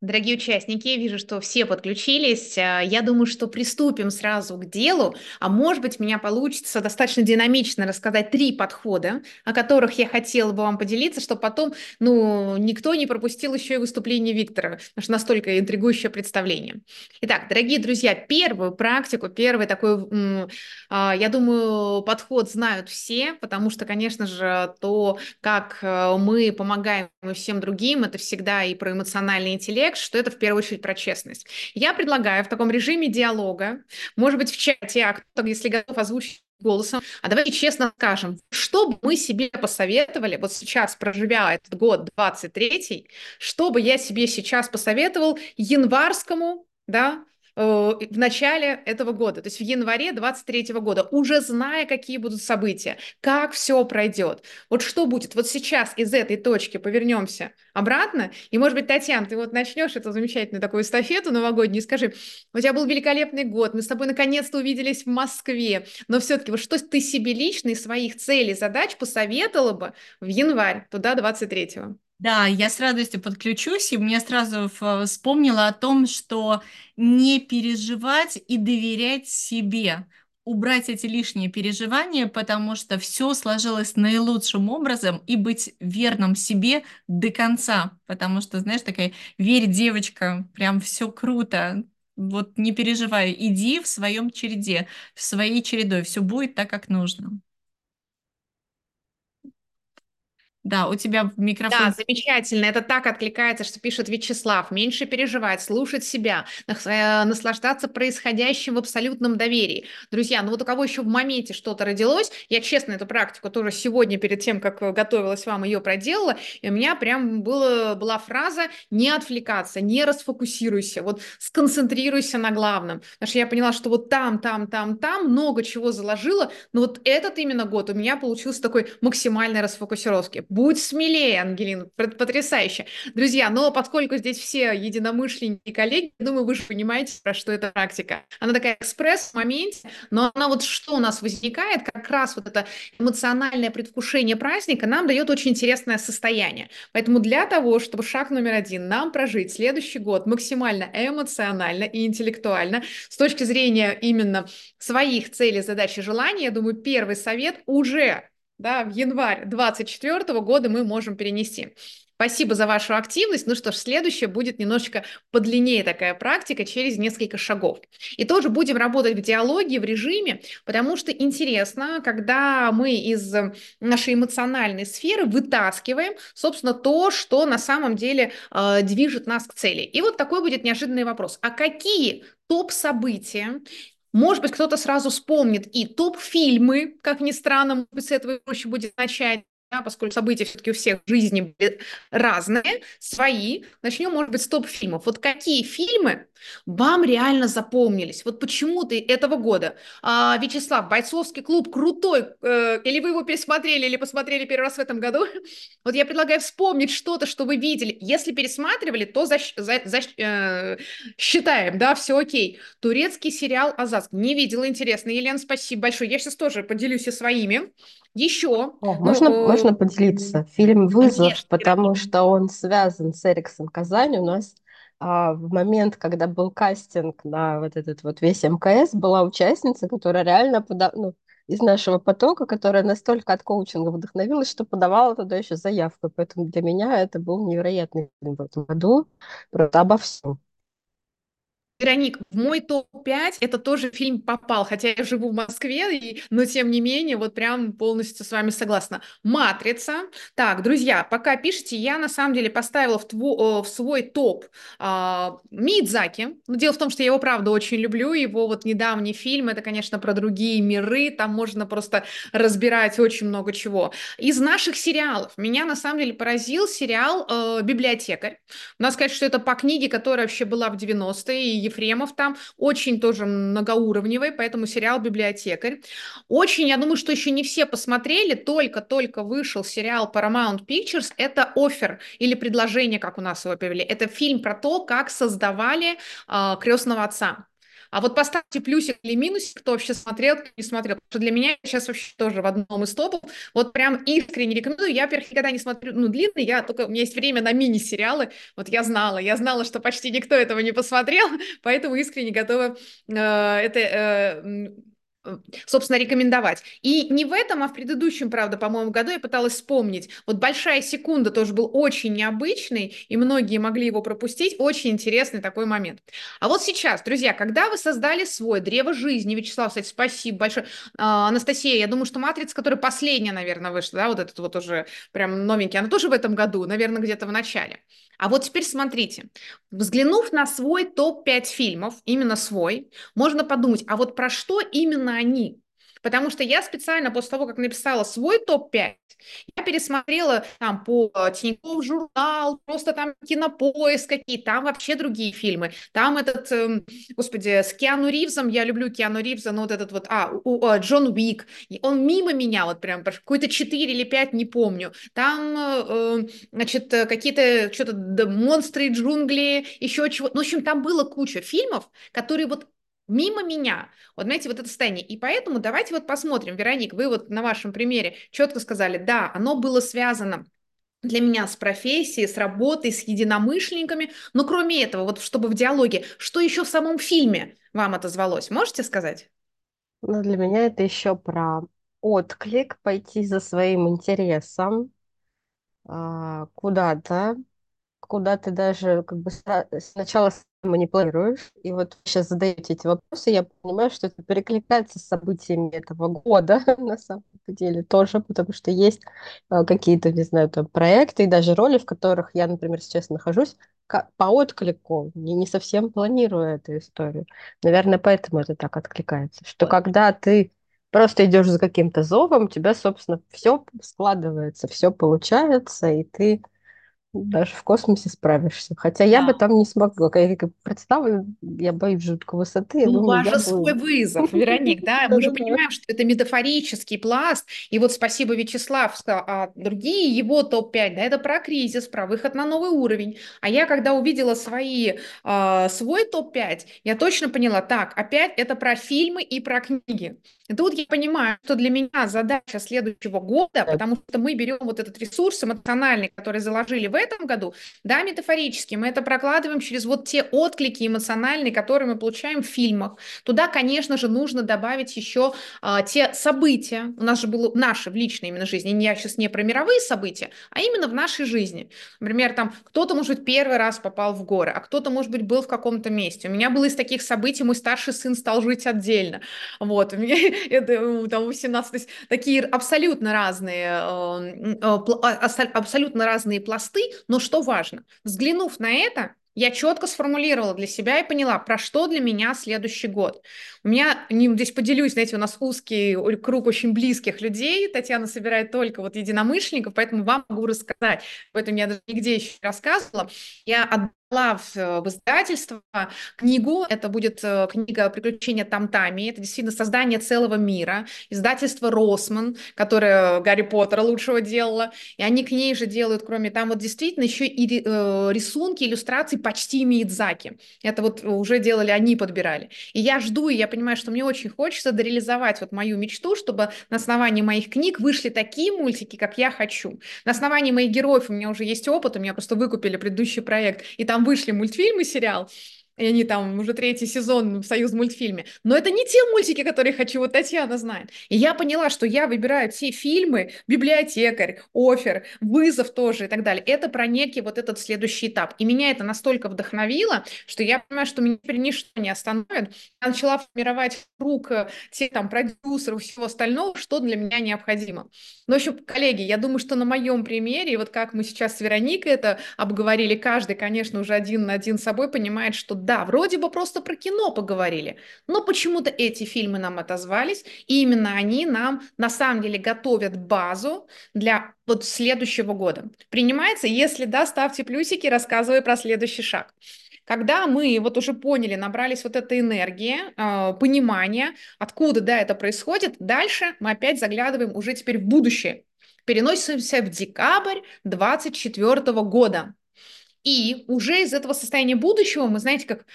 Дорогие участники, вижу, что все подключились. А, Я думаю, что приступим сразу к делу. А может быть, меня получится достаточно динамично рассказать три подхода, о которых я хотела бы вам поделиться, чтобы потом ну, никто не пропустил еще и выступление Виктора, потому что настолько интригующее представление. Итак, дорогие друзья, первую практику, первый такой, а, я думаю, подход знают все, потому что, конечно же, то, как э, мы помогаем всем другим, это всегда и про эмоциональный интеллект, текст, что это в первую очередь про честность. Я предлагаю в таком режиме диалога, может быть, в чате, а кто, если готов озвучить голосом, а давайте честно скажем, что бы мы себе посоветовали, вот сейчас, проживя этот год 23 что бы я себе сейчас посоветовал январскому, да, в начале этого года, то есть в январе 23 года, уже зная, какие будут события, как все пройдет. Вот что будет? Вот сейчас из этой точки повернемся обратно, и, может быть, Татьяна, ты вот начнешь эту замечательную такую эстафету новогоднюю, скажи, у тебя был великолепный год, мы с тобой наконец-то увиделись в Москве, но все-таки вот что ты себе лично из своих целей, задач посоветовала бы в январь, туда 23-го? Да, я с радостью подключусь, и мне сразу вспомнила о том, что не переживать и доверять себе, убрать эти лишние переживания, потому что все сложилось наилучшим образом, и быть верным себе до конца, потому что, знаешь, такая, верь, девочка, прям все круто, вот не переживай, иди в своем череде, в своей чередой, все будет так, как нужно. Да, у тебя микрофон. Да, замечательно. Это так откликается, что пишет Вячеслав. Меньше переживать, слушать себя, э, наслаждаться происходящим в абсолютном доверии. Друзья, ну вот у кого еще в моменте что-то родилось, я честно эту практику тоже сегодня перед тем, как готовилась вам, ее проделала, и у меня прям было, была фраза «не отвлекаться, не расфокусируйся, вот сконцентрируйся на главном». Потому что я поняла, что вот там, там, там, там много чего заложила, но вот этот именно год у меня получился такой максимальной расфокусировки Будь смелее, Ангелина, потрясающе. Друзья, но поскольку здесь все единомышленники коллеги, думаю, вы же понимаете, про что эта практика. Она такая экспресс в моменте, но она вот что у нас возникает, как раз вот это эмоциональное предвкушение праздника нам дает очень интересное состояние. Поэтому для того, чтобы шаг номер один, нам прожить следующий год максимально эмоционально и интеллектуально, с точки зрения именно своих целей, задач и желаний, я думаю, первый совет уже да, в январь 2024 года мы можем перенести. Спасибо за вашу активность. Ну что ж, следующее будет немножечко подлиннее такая практика через несколько шагов. И тоже будем работать в диалоге, в режиме, потому что интересно, когда мы из нашей эмоциональной сферы вытаскиваем, собственно, то, что на самом деле э, движет нас к цели. И вот такой будет неожиданный вопрос. А какие топ-события может быть, кто-то сразу вспомнит и топ-фильмы, как ни странно, быть, с этого проще будет начать, поскольку события все-таки у всех в жизни разные, свои. Начнем, может быть, с топ-фильмов. Вот какие фильмы вам реально запомнились? Вот почему-то этого года. А, Вячеслав, «Бойцовский клуб» крутой. Э, или вы его пересмотрели, или посмотрели первый раз в этом году? Вот я предлагаю вспомнить что-то, что вы видели. Если пересматривали, то за, за, за, э, считаем, да, все окей. Турецкий сериал «Азаз». Не видела, интересно. Елена, спасибо большое. Я сейчас тоже поделюсь и своими. Еще. О, можно, ну, можно поделиться? Фильм «Вызов», конечно, потому что он связан с Эриксон Казань. У нас а, в момент, когда был кастинг на вот этот вот весь МКС, была участница, которая реально пода... ну, из нашего потока, которая настолько от коучинга вдохновилась, что подавала туда еще заявку. Поэтому для меня это был невероятный фильм в этом году. Просто обо всем. Вероник, в мой топ-5 это тоже фильм попал, хотя я живу в Москве, и, но тем не менее, вот прям полностью с вами согласна. «Матрица». Так, друзья, пока пишите, я на самом деле поставила в, тво, в свой топ а, Мидзаки. Дело в том, что я его, правда, очень люблю. Его вот недавний фильм, это, конечно, про другие миры, там можно просто разбирать очень много чего. Из наших сериалов меня на самом деле поразил сериал э, «Библиотекарь». Надо сказать, что это по книге, которая вообще была в 90-е, Ефремов там, очень тоже многоуровневый, поэтому сериал «Библиотекарь». Очень, я думаю, что еще не все посмотрели, только-только вышел сериал Paramount Pictures, это «Офер» или «Предложение», как у нас его перевели. Это фильм про то, как создавали э, «Крестного отца». А вот поставьте плюсик или минусик, кто вообще смотрел, кто не смотрел. Потому что для меня сейчас вообще тоже в одном из топов. Вот прям искренне рекомендую. Я, во-первых, никогда не смотрю, ну, длинный, я только, у меня есть время на мини-сериалы. Вот я знала, я знала, что почти никто этого не посмотрел, поэтому искренне готова э, это э, собственно, рекомендовать. И не в этом, а в предыдущем, правда, по-моему, году я пыталась вспомнить. Вот «Большая секунда» тоже был очень необычный, и многие могли его пропустить. Очень интересный такой момент. А вот сейчас, друзья, когда вы создали свой «Древо жизни», Вячеслав, кстати, спасибо большое. А, Анастасия, я думаю, что «Матрица», которая последняя, наверное, вышла, да, вот этот вот уже прям новенький, она тоже в этом году, наверное, где-то в начале. А вот теперь смотрите, взглянув на свой топ-5 фильмов, именно свой, можно подумать, а вот про что именно они? Потому что я специально после того, как написала свой топ-5, я пересмотрела там по э, Тинькофф журнал, просто там кинопоиск какие, там вообще другие фильмы. Там этот, э, господи, с Киану Ривзом, я люблю Киану Ривза, но вот этот вот, а, у, у, Джон Уик, он мимо меня вот прям, какой-то 4 или 5, не помню. Там, э, значит, какие-то что-то да, монстры джунгли, еще чего. Ну, в общем, там было куча фильмов, которые вот мимо меня. Вот знаете, вот это состояние. И поэтому давайте вот посмотрим, Вероник, вы вот на вашем примере четко сказали, да, оно было связано для меня с профессией, с работой, с единомышленниками. Но кроме этого, вот чтобы в диалоге, что еще в самом фильме вам отозвалось? Можете сказать? Ну, для меня это еще про отклик, пойти за своим интересом а, куда-то, куда ты даже как бы сначала не планируешь, и вот сейчас задаете эти вопросы, я понимаю, что это перекликается с событиями этого года на самом деле тоже, потому что есть э, какие-то, не знаю, там проекты и даже роли, в которых я, например, сейчас нахожусь, по отклику, не, не совсем планирую эту историю. Наверное, поэтому это так откликается, что когда ты просто идешь за каким-то зовом, у тебя, собственно, все складывается, все получается, и ты даже в космосе справишься. Хотя я бы там не смогла. Я как представлю, я боюсь жуткой высоты. Ну, же свой вызов, Вероник, да? Мы же понимаем, что это метафорический пласт. И вот спасибо Вячеслав а другие его топ-5, да, это про кризис, про выход на новый уровень. А я, когда увидела свои, а, свой топ-5, я точно поняла, так, опять это про фильмы и про книги. И тут я понимаю, что для меня задача следующего года, потому что мы берем вот этот ресурс эмоциональный, который заложили в этом году, да, метафорически, мы это прокладываем через вот те отклики эмоциональные, которые мы получаем в фильмах. Туда, конечно же, нужно добавить еще а, те события, у нас же было наши в личной именно жизни, я сейчас не про мировые события, а именно в нашей жизни. Например, там кто-то, может быть, первый раз попал в горы, а кто-то, может быть, был в каком-то месте. У меня было из таких событий, мой старший сын стал жить отдельно. Вот, у меня это там 18, то есть такие абсолютно разные, э, э, а, абсолютно разные пласты, но что важно, взглянув на это, я четко сформулировала для себя и поняла, про что для меня следующий год. У меня, здесь поделюсь, знаете, у нас узкий круг очень близких людей. Татьяна собирает только вот единомышленников, поэтому вам могу рассказать. Поэтому я даже нигде еще не рассказывала. Я в, в издательство книгу. Это будет э, книга «Приключения Тамтами». Это действительно создание целого мира. Издательство «Росман», которое Гарри Поттера лучшего делало. И они к ней же делают, кроме там вот действительно еще и э, рисунки, иллюстрации почти Миядзаки. Это вот уже делали, они подбирали. И я жду, и я понимаю, что мне очень хочется дореализовать вот мою мечту, чтобы на основании моих книг вышли такие мультики, как я хочу. На основании моих героев у меня уже есть опыт, у меня просто выкупили предыдущий проект, и там вышли мультфильмы, сериал, и они там уже третий сезон в Союз мультфильме. Но это не те мультики, которые хочу, вот Татьяна знает. И я поняла, что я выбираю те фильмы, «Библиотекарь», «Офер», «Вызов» тоже и так далее. Это про некий вот этот следующий этап. И меня это настолько вдохновило, что я понимаю, что меня теперь ничто не остановит. Я начала формировать круг э, тех там продюсеров всего остального, что для меня необходимо. В общем, коллеги, я думаю, что на моем примере, вот как мы сейчас с Вероникой это обговорили, каждый, конечно, уже один на один с собой понимает, что да, вроде бы просто про кино поговорили, но почему-то эти фильмы нам отозвались, и именно они нам на самом деле готовят базу для вот следующего года. Принимается? Если да, ставьте плюсики, рассказывай про следующий шаг. Когда мы вот уже поняли, набрались вот этой энергии, э, понимания, откуда да, это происходит, дальше мы опять заглядываем уже теперь в будущее. Переносимся в декабрь 2024 года. И уже из этого состояния будущего мы, знаете, как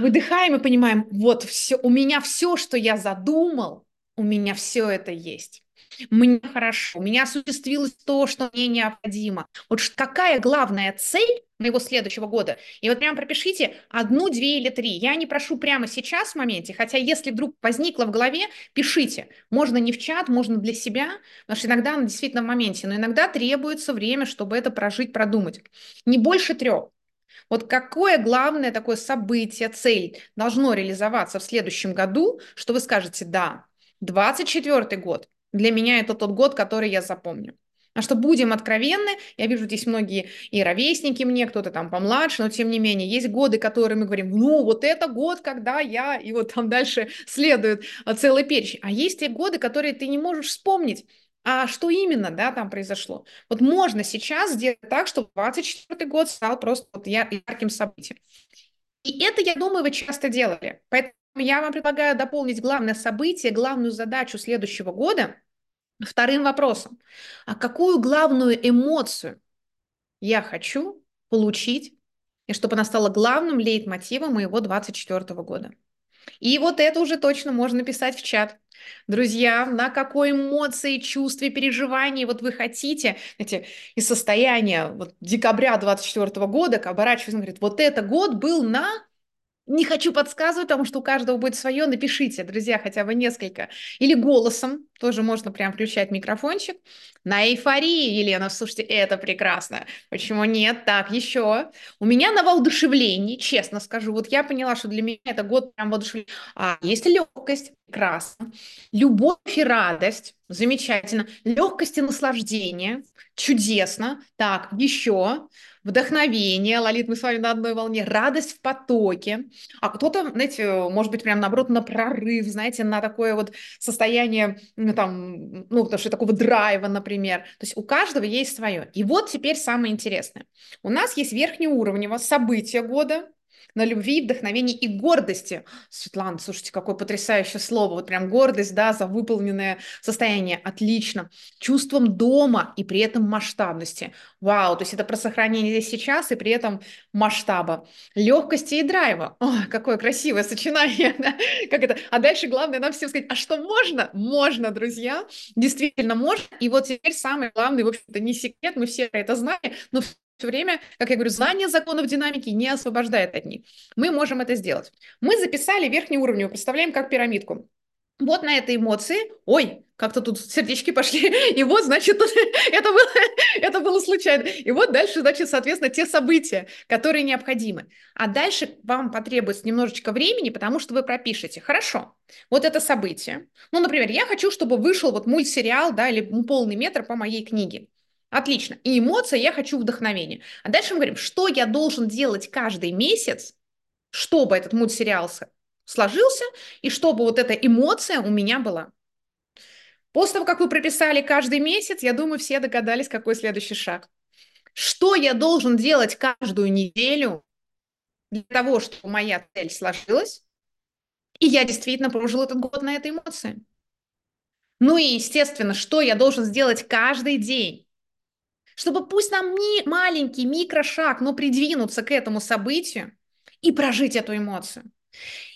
выдыхаем и понимаем, вот все, у меня все, что я задумал, у меня все это есть мне хорошо, у меня осуществилось то, что мне необходимо. Вот какая главная цель моего следующего года? И вот прям пропишите одну, две или три. Я не прошу прямо сейчас в моменте, хотя если вдруг возникло в голове, пишите. Можно не в чат, можно для себя, потому что иногда она действительно в моменте, но иногда требуется время, чтобы это прожить, продумать. Не больше трех. Вот какое главное такое событие, цель должно реализоваться в следующем году, что вы скажете, да, 24 год, для меня это тот год, который я запомню. А что будем откровенны, я вижу здесь многие и ровесники мне, кто-то там помладше, но тем не менее, есть годы, которые мы говорим, ну, вот это год, когда я, и вот там дальше следует а, целый перечень. А есть те годы, которые ты не можешь вспомнить, а что именно, да, там произошло. Вот можно сейчас сделать так, чтобы 24 год стал просто вот ярким событием. И это, я думаю, вы часто делали. Поэтому я вам предлагаю дополнить главное событие, главную задачу следующего года вторым вопросом. А какую главную эмоцию я хочу получить, и чтобы она стала главным лейтмотивом моего 24 года? И вот это уже точно можно писать в чат. Друзья, на какой эмоции, чувстве, переживании вот вы хотите, знаете, из состояния вот декабря 24 года, оборачивается и говорит, вот это год был на не хочу подсказывать, потому что у каждого будет свое. Напишите, друзья, хотя бы несколько. Или голосом, тоже можно прям включать микрофончик. На эйфории, Елена, слушайте, это прекрасно. Почему нет? Так, еще. У меня на воодушевлении, честно скажу, вот я поняла, что для меня это год прям воодушевления. А, есть легкость, прекрасно. Любовь и радость, замечательно. Легкость и наслаждение, чудесно. Так, еще вдохновение, Лолит, мы с вами на одной волне, радость в потоке, а кто-то, знаете, может быть, прям наоборот на прорыв, знаете, на такое вот состояние, ну, там, ну, потому что такого драйва, например. То есть у каждого есть свое. И вот теперь самое интересное. У нас есть верхнеуровнево события года, на любви, вдохновении и гордости. Светлана, слушайте, какое потрясающее слово. Вот прям гордость, да, за выполненное состояние. Отлично. Чувством дома и при этом масштабности. Вау, то есть это про сохранение здесь сейчас и при этом масштаба. Легкости и драйва. О, какое красивое сочетание. Да? Как это? А дальше главное нам всем сказать, а что можно? Можно, друзья. Действительно можно. И вот теперь самое главное, в общем-то, не секрет, мы все это знаем, но все время, как я говорю, знание законов динамики не освобождает от них. Мы можем это сделать. Мы записали верхний уровень, представляем как пирамидку. Вот на этой эмоции, ой, как-то тут сердечки пошли, и вот, значит, это было, это было случайно. И вот дальше, значит, соответственно, те события, которые необходимы. А дальше вам потребуется немножечко времени, потому что вы пропишете. Хорошо, вот это событие. Ну, например, я хочу, чтобы вышел вот мультсериал, да, или полный метр по моей книге. Отлично. И эмоция, я хочу вдохновения. А дальше мы говорим, что я должен делать каждый месяц, чтобы этот мультсериал сложился, и чтобы вот эта эмоция у меня была. После того, как вы прописали каждый месяц, я думаю, все догадались, какой следующий шаг. Что я должен делать каждую неделю для того, чтобы моя цель сложилась, и я действительно прожил этот год на этой эмоции. Ну и, естественно, что я должен сделать каждый день, чтобы пусть нам не маленький микрошаг, но придвинуться к этому событию и прожить эту эмоцию.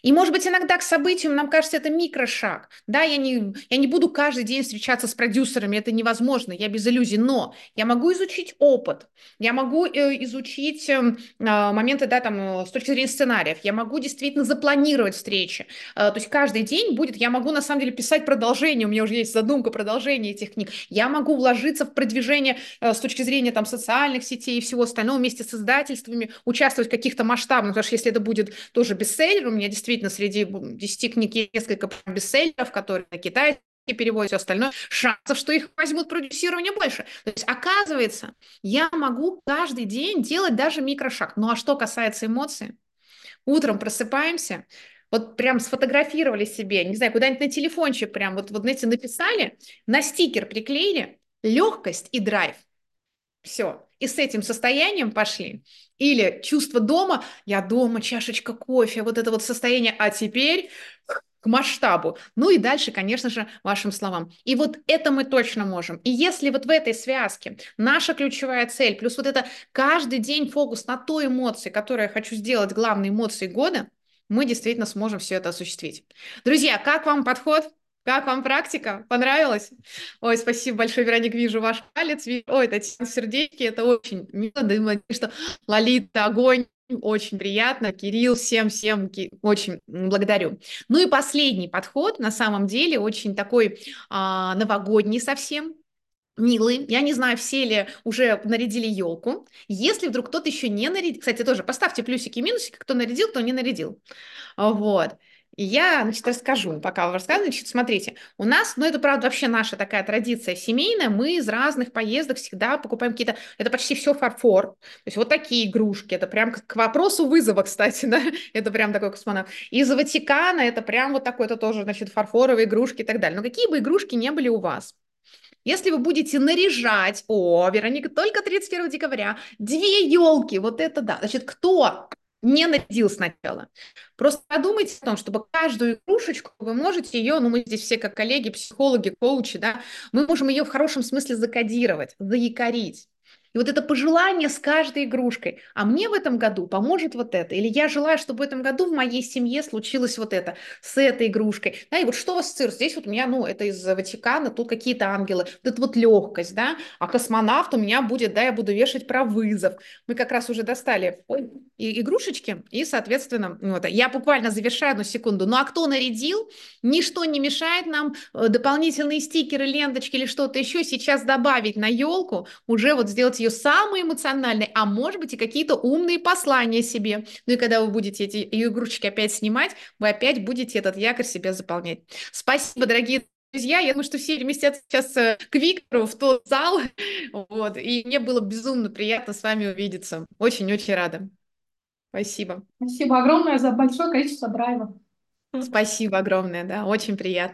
И, может быть, иногда к событиям нам кажется это микрошаг. Да, я не, я не буду каждый день встречаться с продюсерами, это невозможно, я без иллюзий, но я могу изучить опыт, я могу э, изучить э, моменты, да, там, э, с точки зрения сценариев, я могу действительно запланировать встречи. Э, то есть каждый день будет, я могу, на самом деле, писать продолжение, у меня уже есть задумка продолжения этих книг, я могу вложиться в продвижение с точки зрения, там, социальных сетей и всего остального вместе с издательствами, участвовать в каких-то масштабных, потому что если это будет тоже бестселлер, у меня действительно действительно среди 10 книг есть несколько бестселлеров, которые на китайский переводят, все остальное, шансов, что их возьмут продюсирование больше. То есть, оказывается, я могу каждый день делать даже микрошаг. Ну а что касается эмоций? Утром просыпаемся, вот прям сфотографировали себе, не знаю, куда-нибудь на телефончик прям вот, вот знаете, написали, на стикер приклеили легкость и драйв. Все. И с этим состоянием пошли. Или чувство дома, я дома, чашечка кофе, вот это вот состояние, а теперь к масштабу. Ну и дальше, конечно же, вашим словам. И вот это мы точно можем. И если вот в этой связке наша ключевая цель, плюс вот это каждый день фокус на той эмоции, которую я хочу сделать главной эмоцией года, мы действительно сможем все это осуществить. Друзья, как вам подход? Как вам практика? Понравилось? Ой, спасибо большое, Вероник, вижу ваш палец. Ой, Татьяна, сердечки, это очень мило. Думаю, что Лолита, огонь, очень приятно. Кирилл, всем-всем очень благодарю. Ну и последний подход, на самом деле, очень такой а, новогодний совсем, милый. Я не знаю, все ли уже нарядили елку. Если вдруг кто-то еще не нарядил, кстати, тоже поставьте плюсики и минусики, кто нарядил, кто не нарядил. Вот. И я, значит, расскажу, пока вы рассказываете. Значит, смотрите, у нас, ну, это, правда, вообще наша такая традиция семейная, мы из разных поездок всегда покупаем какие-то, это почти все фарфор, то есть вот такие игрушки, это прям к вопросу вызова, кстати, да, это прям такой космонавт. Из Ватикана это прям вот такой, это тоже, значит, фарфоровые игрушки и так далее. Но какие бы игрушки не были у вас, если вы будете наряжать, о, Вероника, только 31 декабря, две елки, вот это да. Значит, кто не нарядил сначала. Просто подумайте о том, чтобы каждую игрушечку вы можете ее, ну мы здесь все как коллеги, психологи, коучи, да, мы можем ее в хорошем смысле закодировать, заякорить. И вот это пожелание с каждой игрушкой. А мне в этом году поможет вот это. Или я желаю, чтобы в этом году в моей семье случилось вот это с этой игрушкой. Да, и вот что ассоциируется? Здесь вот у меня, ну, это из Ватикана, тут какие-то ангелы. Вот это вот легкость, да. А космонавт у меня будет, да, я буду вешать про вызов. Мы как раз уже достали ой, и игрушечки, и, соответственно, вот, я буквально завершаю одну секунду. Ну, а кто нарядил? Ничто не мешает нам э, дополнительные стикеры, ленточки или что-то еще сейчас добавить на елку, уже вот сделать ее самой эмоциональной, а может быть и какие-то умные послания себе. Ну и когда вы будете эти игрушечки опять снимать, вы опять будете этот якорь себе заполнять. Спасибо, дорогие друзья. Я думаю, что все переместятся сейчас э, к Виктору в тот зал. Вот. И мне было безумно приятно с вами увидеться. Очень-очень рада. Спасибо. Спасибо огромное за большое количество драйва. Спасибо огромное, да, очень приятно.